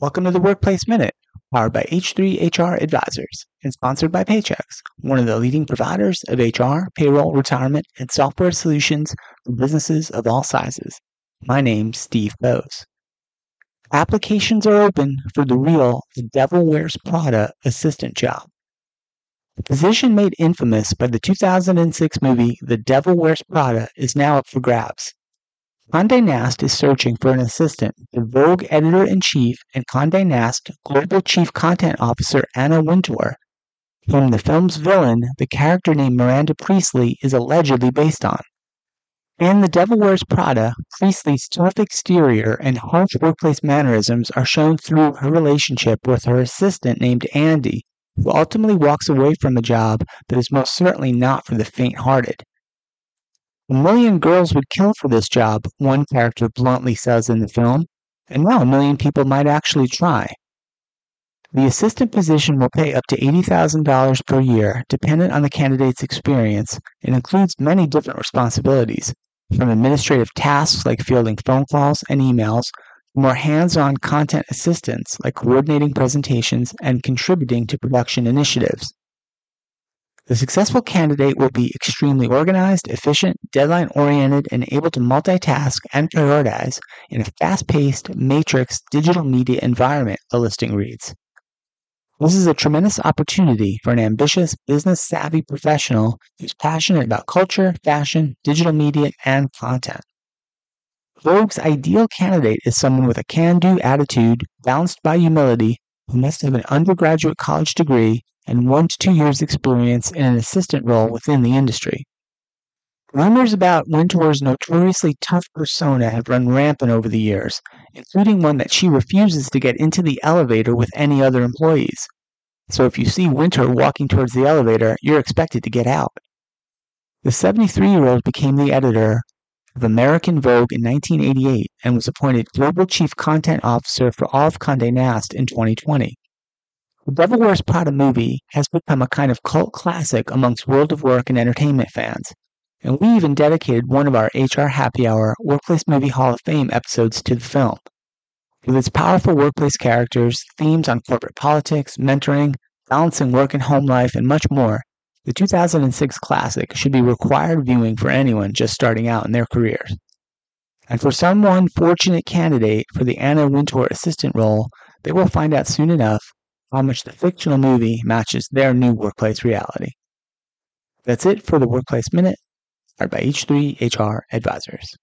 Welcome to the Workplace Minute, powered by H3 HR Advisors and sponsored by Paychex, one of the leading providers of HR, payroll, retirement, and software solutions for businesses of all sizes. My name's Steve Boese. Applications are open for the real The Devil Wears Prada assistant job. The position made infamous by the 2006 movie The Devil Wears Prada is now up for grabs. Condé Nast is searching for an assistant to Vogue editor-in-chief and Condé Nast global chief content officer Anna Wintour, whom the film's villain, the character named Miranda Priestly, is allegedly based on. In The Devil Wears Prada, Priestly's tough exterior and harsh workplace mannerisms are shown through her relationship with her assistant named Andy, who ultimately walks away from a job that is most certainly not for the faint-hearted. A million girls would kill for this job, one character bluntly says in the film, and now a million people might actually try. The assistant position will pay up to $80,000 per year, dependent on the candidate's experience, and includes many different responsibilities, from administrative tasks like fielding phone calls and emails, to more hands-on content assistance like coordinating presentations and contributing to production initiatives. The successful candidate will be extremely organized, efficient, deadline oriented, and able to multitask and prioritize in a fast paced, matrix digital media environment, the listing reads. This is a tremendous opportunity for an ambitious, business savvy professional who's passionate about culture, fashion, digital media, and content. Vogue's ideal candidate is someone with a can do attitude, balanced by humility, who must have an undergraduate college degree and one to two years' experience in an assistant role within the industry. Rumors about Wintour's notoriously tough persona have run rampant over the years, including one that she refuses to get into the elevator with any other employees. So if you see Wintour walking towards the elevator, you're expected to get out. The 73 year old became the editor of American Vogue in 1988 and was appointed Global Chief Content Officer for all of Condé Nast in 2020. The Devil Wears Prada movie has become a kind of cult classic amongst World of Work and entertainment fans, and we even dedicated one of our HR Happy Hour Workplace Movie Hall of Fame episodes to the film. With its powerful workplace characters, themes on corporate politics, mentoring, balancing work and home life, and much more, the 2006 classic should be required viewing for anyone just starting out in their careers. And for some one fortunate candidate for the Anna Wintour assistant role, they will find out soon enough how much the fictional movie matches their new workplace reality. That's it for the Workplace Minute, powered by H3 HR Advisors.